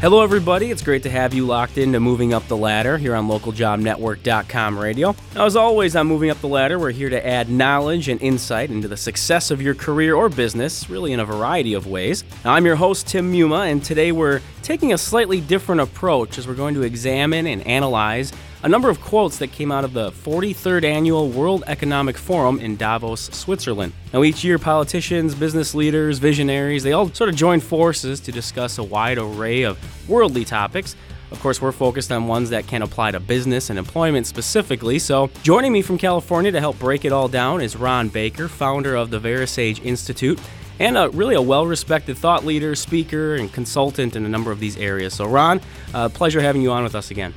Hello, everybody. It's great to have you locked into Moving Up the Ladder here on localjobnetwork.com radio. Now, as always, on Moving Up the Ladder, we're here to add knowledge and insight into the success of your career or business, really in a variety of ways. Now, I'm your host, Tim Muma, and today we're taking a slightly different approach as we're going to examine and analyze a number of quotes that came out of the 43rd annual World Economic Forum in Davos, Switzerland. Now, each year, politicians, business leaders, visionaries, they all sort of join forces to discuss a wide array of worldly topics. Of course, we're focused on ones that can apply to business and employment specifically. So, joining me from California to help break it all down is Ron Baker, founder of the VeraSage Institute and a, really a well respected thought leader, speaker, and consultant in a number of these areas. So, Ron, uh, pleasure having you on with us again.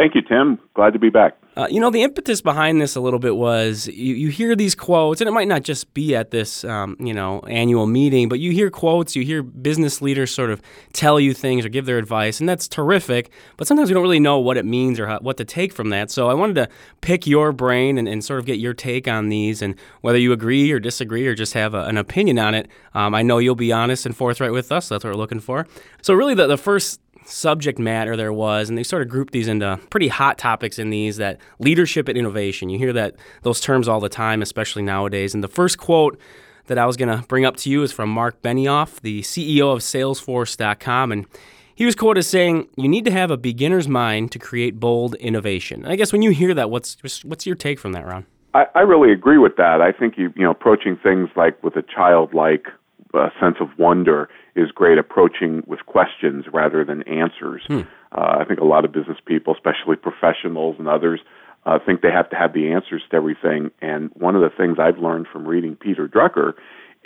Thank you, Tim. Glad to be back. Uh, you know, the impetus behind this a little bit was you, you hear these quotes, and it might not just be at this, um, you know, annual meeting, but you hear quotes, you hear business leaders sort of tell you things or give their advice, and that's terrific. But sometimes we don't really know what it means or how, what to take from that. So I wanted to pick your brain and, and, sort of get your take on these, and whether you agree or disagree or just have a, an opinion on it. Um, I know you'll be honest and forthright with us. So that's what we're looking for. So really, the, the first subject matter there was, and they sort of grouped these into pretty hot topics in these that leadership and innovation. You hear that those terms all the time, especially nowadays. And the first quote that I was going to bring up to you is from Mark Benioff, the CEO of Salesforce.com, and he was quoted as saying, "You need to have a beginner's mind to create bold innovation." And I guess when you hear that, what's what's your take from that, Ron? I, I really agree with that. I think you you know approaching things like with a childlike uh, sense of wonder is great approaching with questions rather than answers. Hmm. Uh, I think a lot of business people, especially professionals and others, uh, think they have to have the answers to everything. And one of the things I've learned from reading Peter Drucker,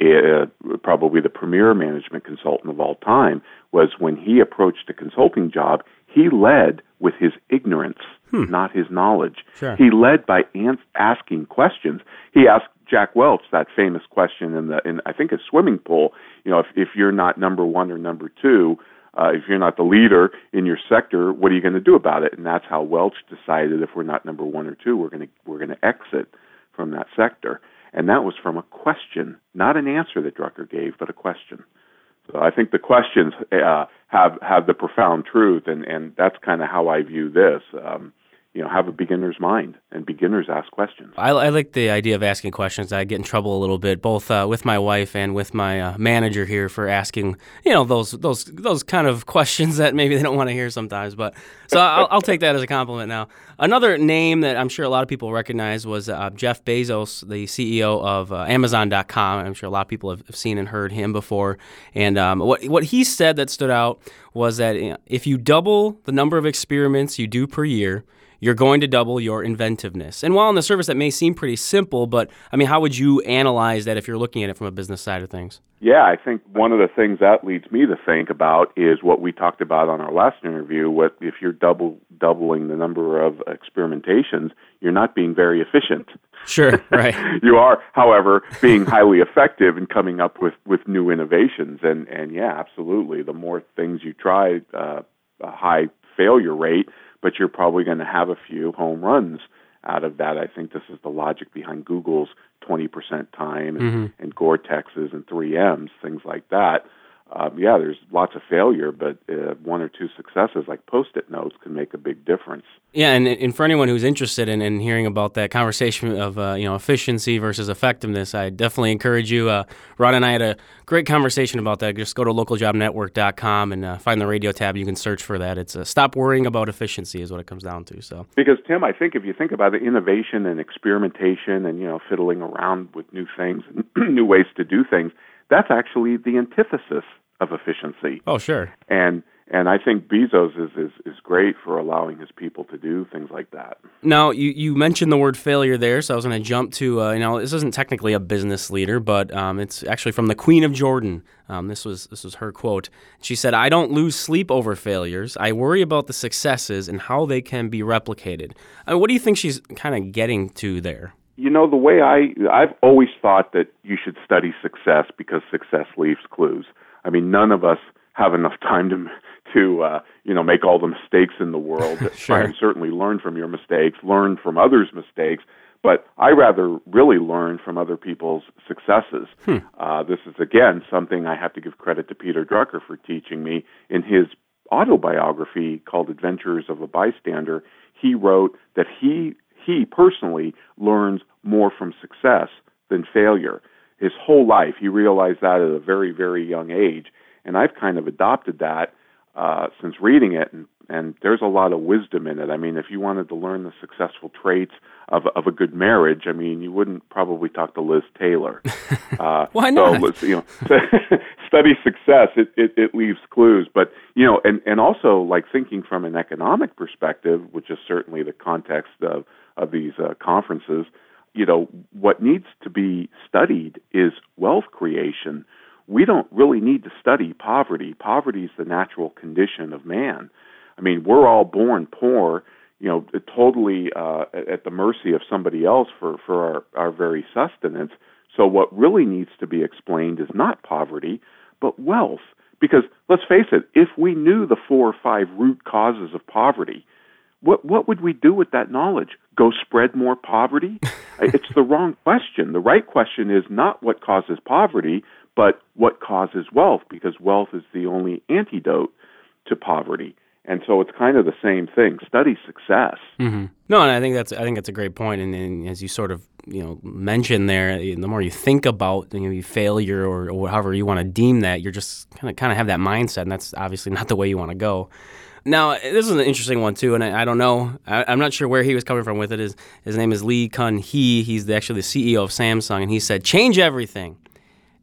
uh, probably the premier management consultant of all time, was when he approached a consulting job, he led with his ignorance, hmm. not his knowledge. Sure. He led by ans- asking questions. He asked Jack Welch that famous question in the in I think a swimming pool. You know, if if you're not number one or number two, uh, if you're not the leader in your sector, what are you going to do about it? And that's how Welch decided if we're not number one or two, we're going to we're going to exit from that sector. And that was from a question, not an answer that Drucker gave, but a question. So I think the questions uh, have have the profound truth, and and that's kind of how I view this. Um, you know have a beginner's mind and beginners ask questions. I, I like the idea of asking questions. I get in trouble a little bit both uh, with my wife and with my uh, manager here for asking you know those those those kind of questions that maybe they don't want to hear sometimes but so I'll, I'll, take that as a compliment now. Another name that i'm sure a lot of people recognize was uh, jeff bezos the ceo of uh, amazon.com i'm sure a lot of people have seen and heard him before. And um, what, what he said that stood out was that if you double the number of experiments you do per year you're going to double your inventiveness. And while on the surface that may seem pretty simple, but I mean, how would you analyze that if you're looking at it from a business side of things? Yeah, I think one of the things that leads me to think about is what we talked about on our last interview. What if you're double doubling the number of experimentations, you're not being very efficient. Sure, right. you are, however, being highly effective in coming up with with new innovations. And and yeah, absolutely. The more things you try, uh, a high failure rate but you're probably going to have a few home runs out of that. I think this is the logic behind Google's 20% time and, mm-hmm. and Gore-Tex's and 3M's, things like that um, yeah, there's lots of failure, but uh, one or two successes like post-it notes can make a big difference. Yeah, and, and for anyone who's interested in, in hearing about that conversation of uh, you know efficiency versus effectiveness, I definitely encourage you. Uh, Ron and I had a great conversation about that. Just go to localjobnetwork.com and uh, find the radio tab. You can search for that. It's uh, stop worrying about efficiency is what it comes down to. So because Tim, I think if you think about the innovation and experimentation and you know fiddling around with new things and new ways to do things that's actually the antithesis of efficiency. Oh, sure. And and I think Bezos is, is, is great for allowing his people to do things like that. Now, you, you mentioned the word failure there, so I was going to jump to, uh, you know, this isn't technically a business leader, but um, it's actually from the Queen of Jordan. Um, this was this was her quote. She said, "I don't lose sleep over failures. I worry about the successes and how they can be replicated." I uh, mean, what do you think she's kind of getting to there? you know the way I I've always thought that you should study success because success leaves clues. I mean, none of us have enough time to to uh, you know make all the mistakes in the world. sure. And certainly learn from your mistakes, learn from others' mistakes. but I rather really learn from other people's successes. Hmm. Uh, this is again something I have to give credit to Peter Drucker for teaching me in his autobiography called Adventures of a Bystander. He wrote that he he personally learns more from success than failure. His whole life, he realized that at a very very young age, and I've kind of adopted that uh, since reading it, and and there's a lot of wisdom in it. I mean, if you wanted to learn the successful traits of of a good marriage, I mean, you wouldn't probably talk to Liz Taylor. Uh, Why not? So, you know, study success. It, it it leaves clues, but you know, and and also like thinking from an economic perspective, which is certainly the context of of these uh, conferences. You know, what needs to be studied is wealth creation. We don't really need to study poverty. Poverty is the natural condition of man. I mean, we're all born poor you know, totally uh, at the mercy of somebody else for, for our, our very sustenance. So, what really needs to be explained is not poverty, but wealth. Because let's face it, if we knew the four or five root causes of poverty, what, what would we do with that knowledge? Go spread more poverty? it's the wrong question. The right question is not what causes poverty, but what causes wealth, because wealth is the only antidote to poverty. And so it's kind of the same thing. Study success. Mm-hmm. No, and I think that's I think that's a great point. And, and as you sort of you know mentioned there, the more you think about you know failure or, or however you want to deem that, you're just kind of kind of have that mindset, and that's obviously not the way you want to go. Now, this is an interesting one too, and I, I don't know. I, am not sure where he was coming from with it. His, his name is Lee Kun Hee. He's the, actually the CEO of Samsung, and he said, "Change everything,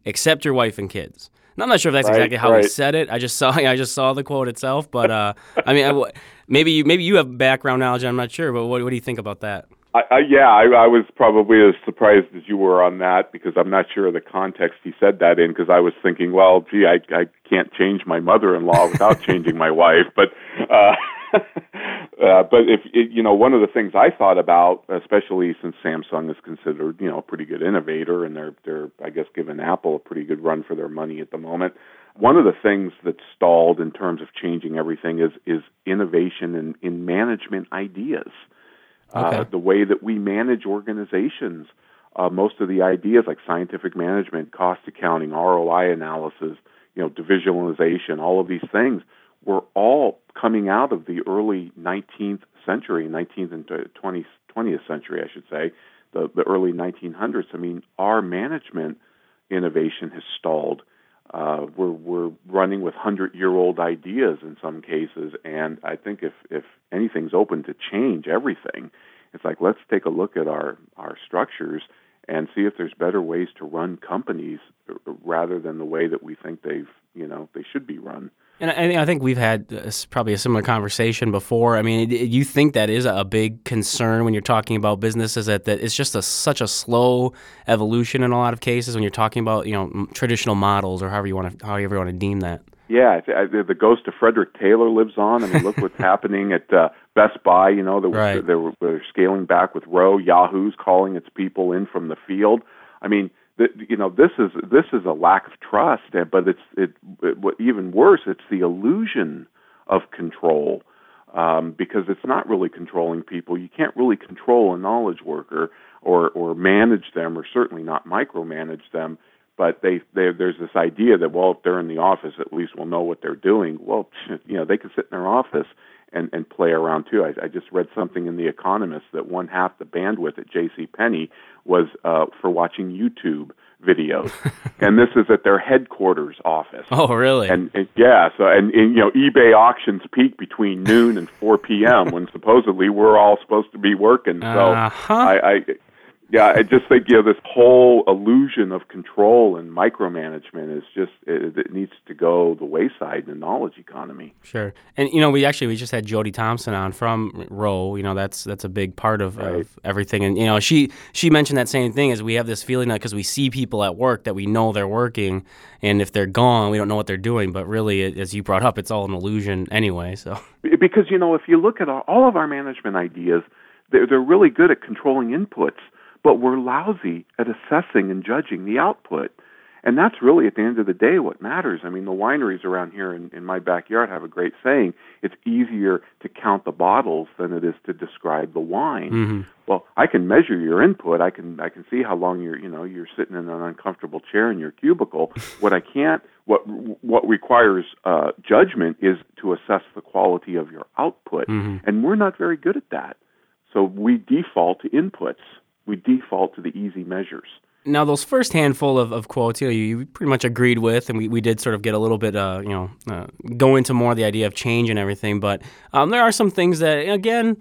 except your wife and kids." I'm not sure if that's right, exactly how right. he said it. I just saw I just saw the quote itself, but uh, I mean, I, maybe you maybe you have background knowledge. I'm not sure, but what, what do you think about that? I, I, yeah, I, I was probably as surprised as you were on that because I'm not sure of the context he said that in. Because I was thinking, well, gee, I I can't change my mother-in-law without changing my wife, but. Uh, uh, but if it, you know, one of the things I thought about, especially since Samsung is considered, you know, a pretty good innovator, and they're they're I guess giving Apple a pretty good run for their money at the moment. One of the things that's stalled in terms of changing everything is is innovation in, in management ideas. Uh, okay. Uh, the way that we manage organizations, uh, most of the ideas like scientific management, cost accounting, ROI analysis, you know, divisionalization, all of these things were all coming out of the early 19th century, 19th and 20th, 20th century, I should say, the, the early 1900s. I mean, our management innovation has stalled. Uh, we're we're running with hundred year old ideas in some cases, and I think if if anything's open to change everything, it's like let's take a look at our our structures and see if there's better ways to run companies uh, rather than the way that we think they've you know they should be run. And I, I think we've had probably a similar conversation before. I mean, you think that is a big concern when you're talking about businesses that, that it's just a, such a slow evolution in a lot of cases when you're talking about you know traditional models or however you want to however you want to deem that. Yeah, the ghost of Frederick Taylor lives on. I mean, look what's happening at uh, Best Buy. You know, they're, right. they're, they're scaling back with ROWE. Yahoo's calling its people in from the field. I mean, you know this is this is a lack of trust but it's it, it even worse it's the illusion of control um, because it's not really controlling people you can't really control a knowledge worker or or manage them or certainly not micromanage them but they, they there's this idea that well if they're in the office at least we'll know what they're doing well you know they can sit in their office and, and play around too. I, I just read something in The Economist that one half the bandwidth at J.C. Penney was uh, for watching YouTube videos, and this is at their headquarters office. Oh, really? And, and yeah, so and, and you know, eBay auctions peak between noon and 4 p.m. when supposedly we're all supposed to be working. So uh-huh. I, I yeah, I just think you know this whole illusion of control and micromanagement is just it, it, needs to go the wayside in the knowledge economy. Sure, and you know we actually we just had Jody Thompson on from ROWE. You know that's that's a big part of, right. of everything, and you know she she mentioned that same thing as we have this feeling that because we see people at work that we know they're working, and if they're gone we don't know what they're doing, but really as you brought up, it's all an illusion anyway. So because you know if you look at all of our management ideas, they're, they're really good at controlling inputs but we're lousy at assessing and judging the output. And that's really, at the end of the day, what matters. I mean, the wineries around here in, in my backyard have a great saying it's easier to count the bottles than it is to describe the wine. Mm-hmm. Well, I can measure your input. I can I can see how long you're you know you're sitting in an uncomfortable chair in your cubicle. what I can't what what requires uh, judgment is to assess the quality of your output, mm-hmm. and we're not very good at that. So we default to inputs. We default to the easy measures. Now, those first handful of, of quotes, you know, you pretty much agreed with, and we, we did sort of get a little bit, uh, you know, uh, go into more the idea of change and everything. But um, there are some things that, again,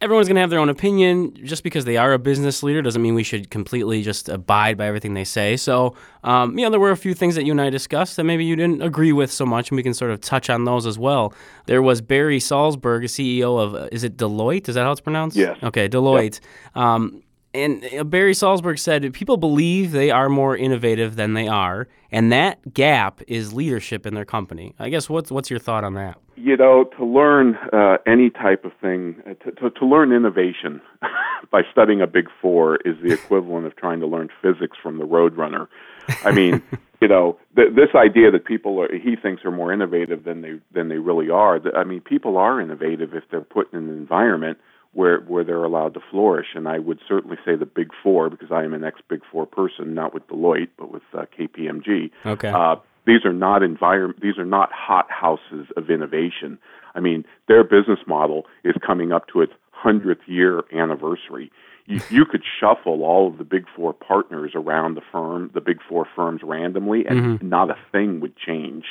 everyone's going to have their own opinion. Just because they are a business leader doesn't mean we should completely just abide by everything they say. So, um, you know, there were a few things that you and I discussed that maybe you didn't agree with so much, and we can sort of touch on those as well. There was Barry Salzberg, a CEO of, uh, is it Deloitte? Is that how it's pronounced? Yes. Okay, Deloitte. Yep. Um, and uh, Barry Salzberg said people believe they are more innovative than they are, and that gap is leadership in their company. I guess what's what's your thought on that? You know, to learn uh, any type of thing, uh, to, to, to learn innovation by studying a Big Four is the equivalent of trying to learn physics from the Roadrunner. I mean, you know, th- this idea that people are, he thinks are more innovative than they than they really are. I mean, people are innovative if they're put in an environment where where they're allowed to flourish. And I would certainly say the Big Four because I am an ex Big Four person, not with Deloitte but with uh, KPMG. Okay. Uh, these are not environment. These are not hot houses of innovation. I mean, their business model is coming up to its hundredth year anniversary. You, you could shuffle all of the big four partners around the firm, the big four firms randomly, and mm-hmm. not a thing would change.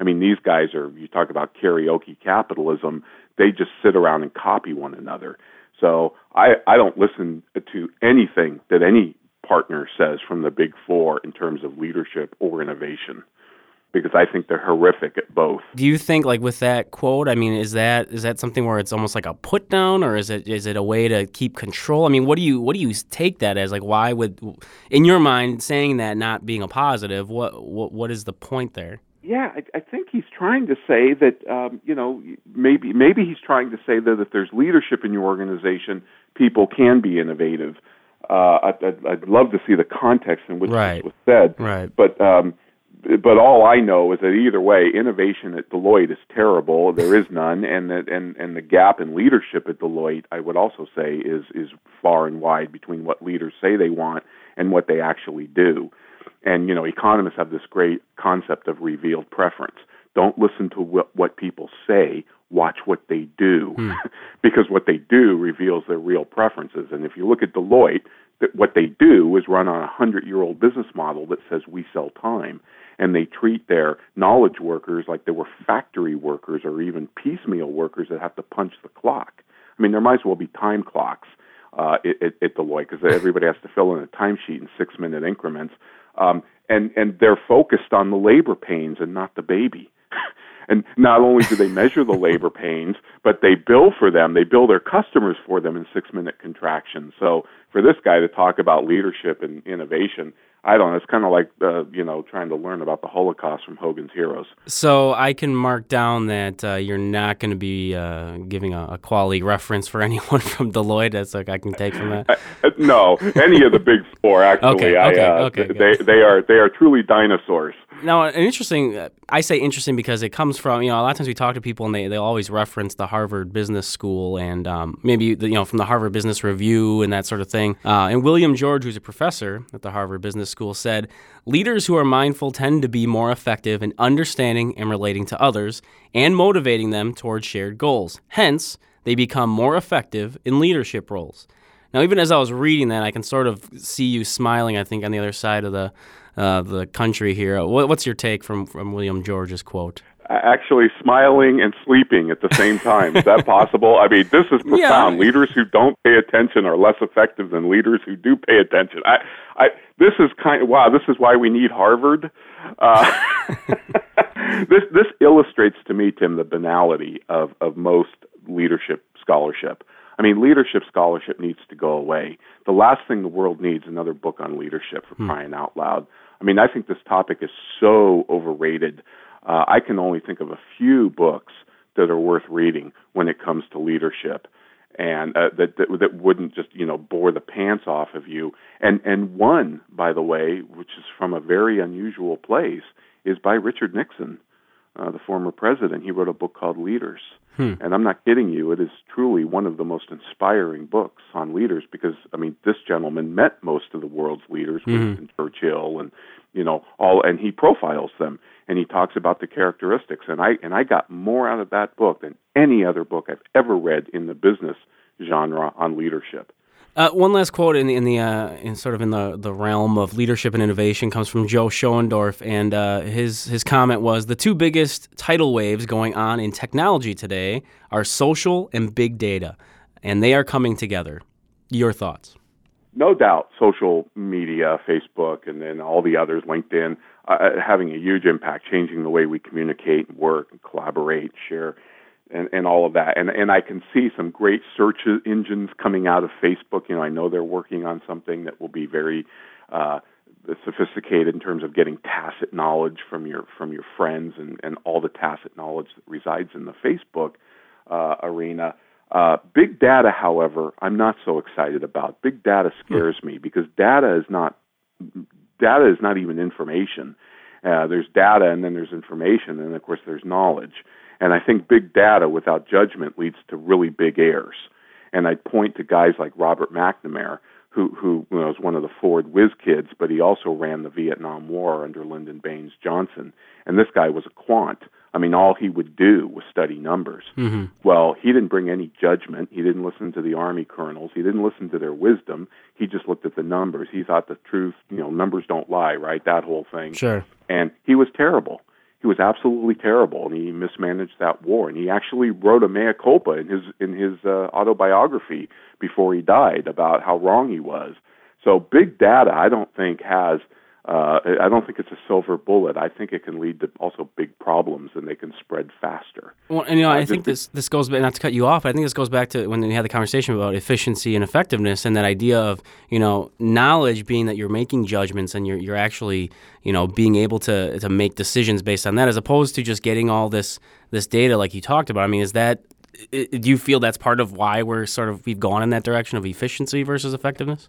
I mean, these guys are, you talk about karaoke capitalism, they just sit around and copy one another. So I, I don't listen to anything that any partner says from the big four in terms of leadership or innovation because I think they're horrific at both. Do you think like with that quote, I mean, is that is that something where it's almost like a put down or is it is it a way to keep control? I mean, what do you what do you take that as? Like why would in your mind saying that not being a positive, what what what is the point there? Yeah, I, I think he's trying to say that um, you know maybe maybe he's trying to say that if there's leadership in your organization, people can be innovative. Uh, I'd, I'd, I'd love to see the context in which right. this was said. Right. But um, but all I know is that either way, innovation at Deloitte is terrible. There is none, and that and and the gap in leadership at Deloitte, I would also say, is is far and wide between what leaders say they want and what they actually do. And you know, economists have this great concept of revealed preference. Don't listen to what, what people say. Watch what they do, hmm. because what they do reveals their real preferences. And if you look at Deloitte, that what they do is run on a hundred-year-old business model that says we sell time, and they treat their knowledge workers like they were factory workers or even piecemeal workers that have to punch the clock. I mean, there might as well be time clocks uh, at, at Deloitte because everybody has to fill in a timesheet in six-minute increments um, and and they're focused on the labor pains and not the baby. and not only do they measure the labor pains, but they bill for them. They bill their customers for them in six-minute contractions. So for this guy to talk about leadership and innovation, I don't know. It's kind of like uh, you know trying to learn about the Holocaust from Hogan's Heroes. So I can mark down that uh, you're not going to be uh, giving a, a, quality reference for anyone from Deloitte. That's like I can take from that. No, any of the big four actually. okay, I, okay, uh, okay. They they are they are truly dinosaurs. Now, an interesting. uh, I say interesting because it comes from you know a lot of times we talk to people and they, they always reference the Harvard Business School and um, maybe the, you know from the Harvard Business Review and that sort of thing. Uh, and William George, who's a professor at the Harvard Business School, said leaders who are mindful tend to be more effective in understanding and relating to others and motivating them towards shared goals. Hence, they become more effective in leadership roles. Now, even as I was reading that, I can sort of see you smiling. I think on the other side of the uh, the country here. What, what's your take from from William George's quote? Actually, smiling and sleeping at the same time. Is that possible? I mean, this is profound. Yeah. Leaders who don't pay attention are less effective than leaders who do pay attention. I, I, this is kind of wow. This is why we need Harvard. Uh, this this illustrates to me, Tim, the banality of of most leadership scholarship. I mean, leadership scholarship needs to go away. The last thing the world needs another book on leadership for Hmm. crying out loud. I mean, I think this topic is so overrated. Uh, I can only think of a few books that are worth reading when it comes to leadership. and uh, that, that that wouldn't just you know bore the pants off of you. And and one, by the way, which is from a very unusual place, is by Richard Nixon, uh, the former president. He wrote a book called Leaders, hmm. and I'm not kidding you. It is truly one of the most inspiring books on leaders because I mean this gentleman met most of the world's leaders, mm-hmm. Winston Churchill, and you know all, and he profiles them and he talks about the characteristics. And I and I got more out of that book than any other book I've ever read in the business genre on leadership. Uh, one last quote in the in the uh, in sort of in the, the realm of leadership and innovation comes from Joe Schoendorf, and uh, his his comment was the two biggest tidal waves going on in technology today are social and big data, and they are coming together. Your thoughts? No doubt, social media, Facebook, and then all the others, LinkedIn uh, having a huge impact, changing the way we communicate, work, collaborate, share, and, and all of that. And and I can see some great search engines coming out of Facebook. You know, I know they're working on something that will be very uh, sophisticated in terms of getting tacit knowledge from your from your friends and and all the tacit knowledge that resides in the Facebook uh, arena. Uh, big data, however, I'm not so excited about. Big data scares me because data is not data is not even information. Uh, there's data and then there's information, and of course there's knowledge. And I think big data without judgment leads to really big errors. And I'd point to guys like Robert McNamara, who who you know, was one of the Ford whiz kids, but he also ran the Vietnam War under Lyndon Baines Johnson. And this guy was a quant. I mean, all he would do was study numbers. Mm-hmm. Well, he didn't bring any judgment. He didn't listen to the army colonels. He didn't listen to their wisdom. He just looked at the numbers. He thought the truth, you know, numbers don't lie, right? That whole thing. Sure. And he was terrible. He was absolutely terrible, and he mismanaged that war. And he actually wrote a mea culpa in his in his uh, autobiography before he died about how wrong he was. So big data, I don't think has uh, I don't think it's a silver bullet. I think it can lead to also big problems, and they can spread faster. Well, and you know, uh, I think this this goes back. Not to cut you off, I think this goes back to when we had the conversation about efficiency and effectiveness, and that idea of you know knowledge being that you're making judgments and you're you're actually you know being able to to make decisions based on that, as opposed to just getting all this this data like you talked about. I mean, is that do you feel that's part of why we're sort of we've gone in that direction of efficiency versus effectiveness?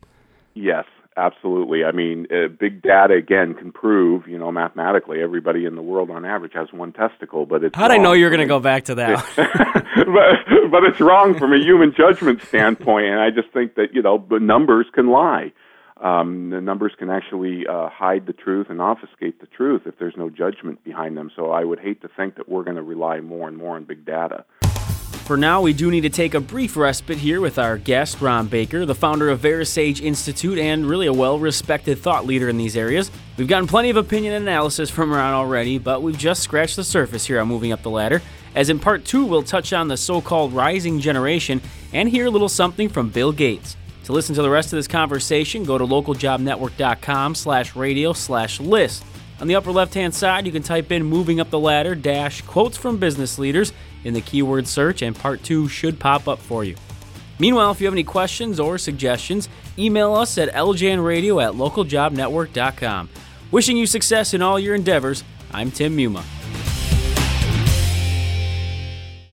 Yes, Absolutely. I mean, uh, big data again can prove, you know, mathematically, everybody in the world on average has one testicle, but it's. How did I know you're going to go back to that? but, but it's wrong from a human judgment standpoint, and I just think that you know, the numbers can lie. Um, the numbers can actually uh, hide the truth and obfuscate the truth if there's no judgment behind them. So I would hate to think that we're going to rely more and more on big data. For now, we do need to take a brief respite here with our guest, Ron Baker, the founder of VeraSage Institute and really a well respected thought leader in these areas. We've gotten plenty of opinion and analysis from Ron already, but we've just scratched the surface here on Moving Up the Ladder. As in part two, we'll touch on the so called rising generation and hear a little something from Bill Gates. To listen to the rest of this conversation, go to localjobnetwork.com slash radio slash list. On the upper left hand side, you can type in Moving Up the Ladder dash quotes from business leaders in the keyword search, and part two should pop up for you. Meanwhile, if you have any questions or suggestions, email us at ljnradio at localjobnetwork.com. Wishing you success in all your endeavors, I'm Tim Muma.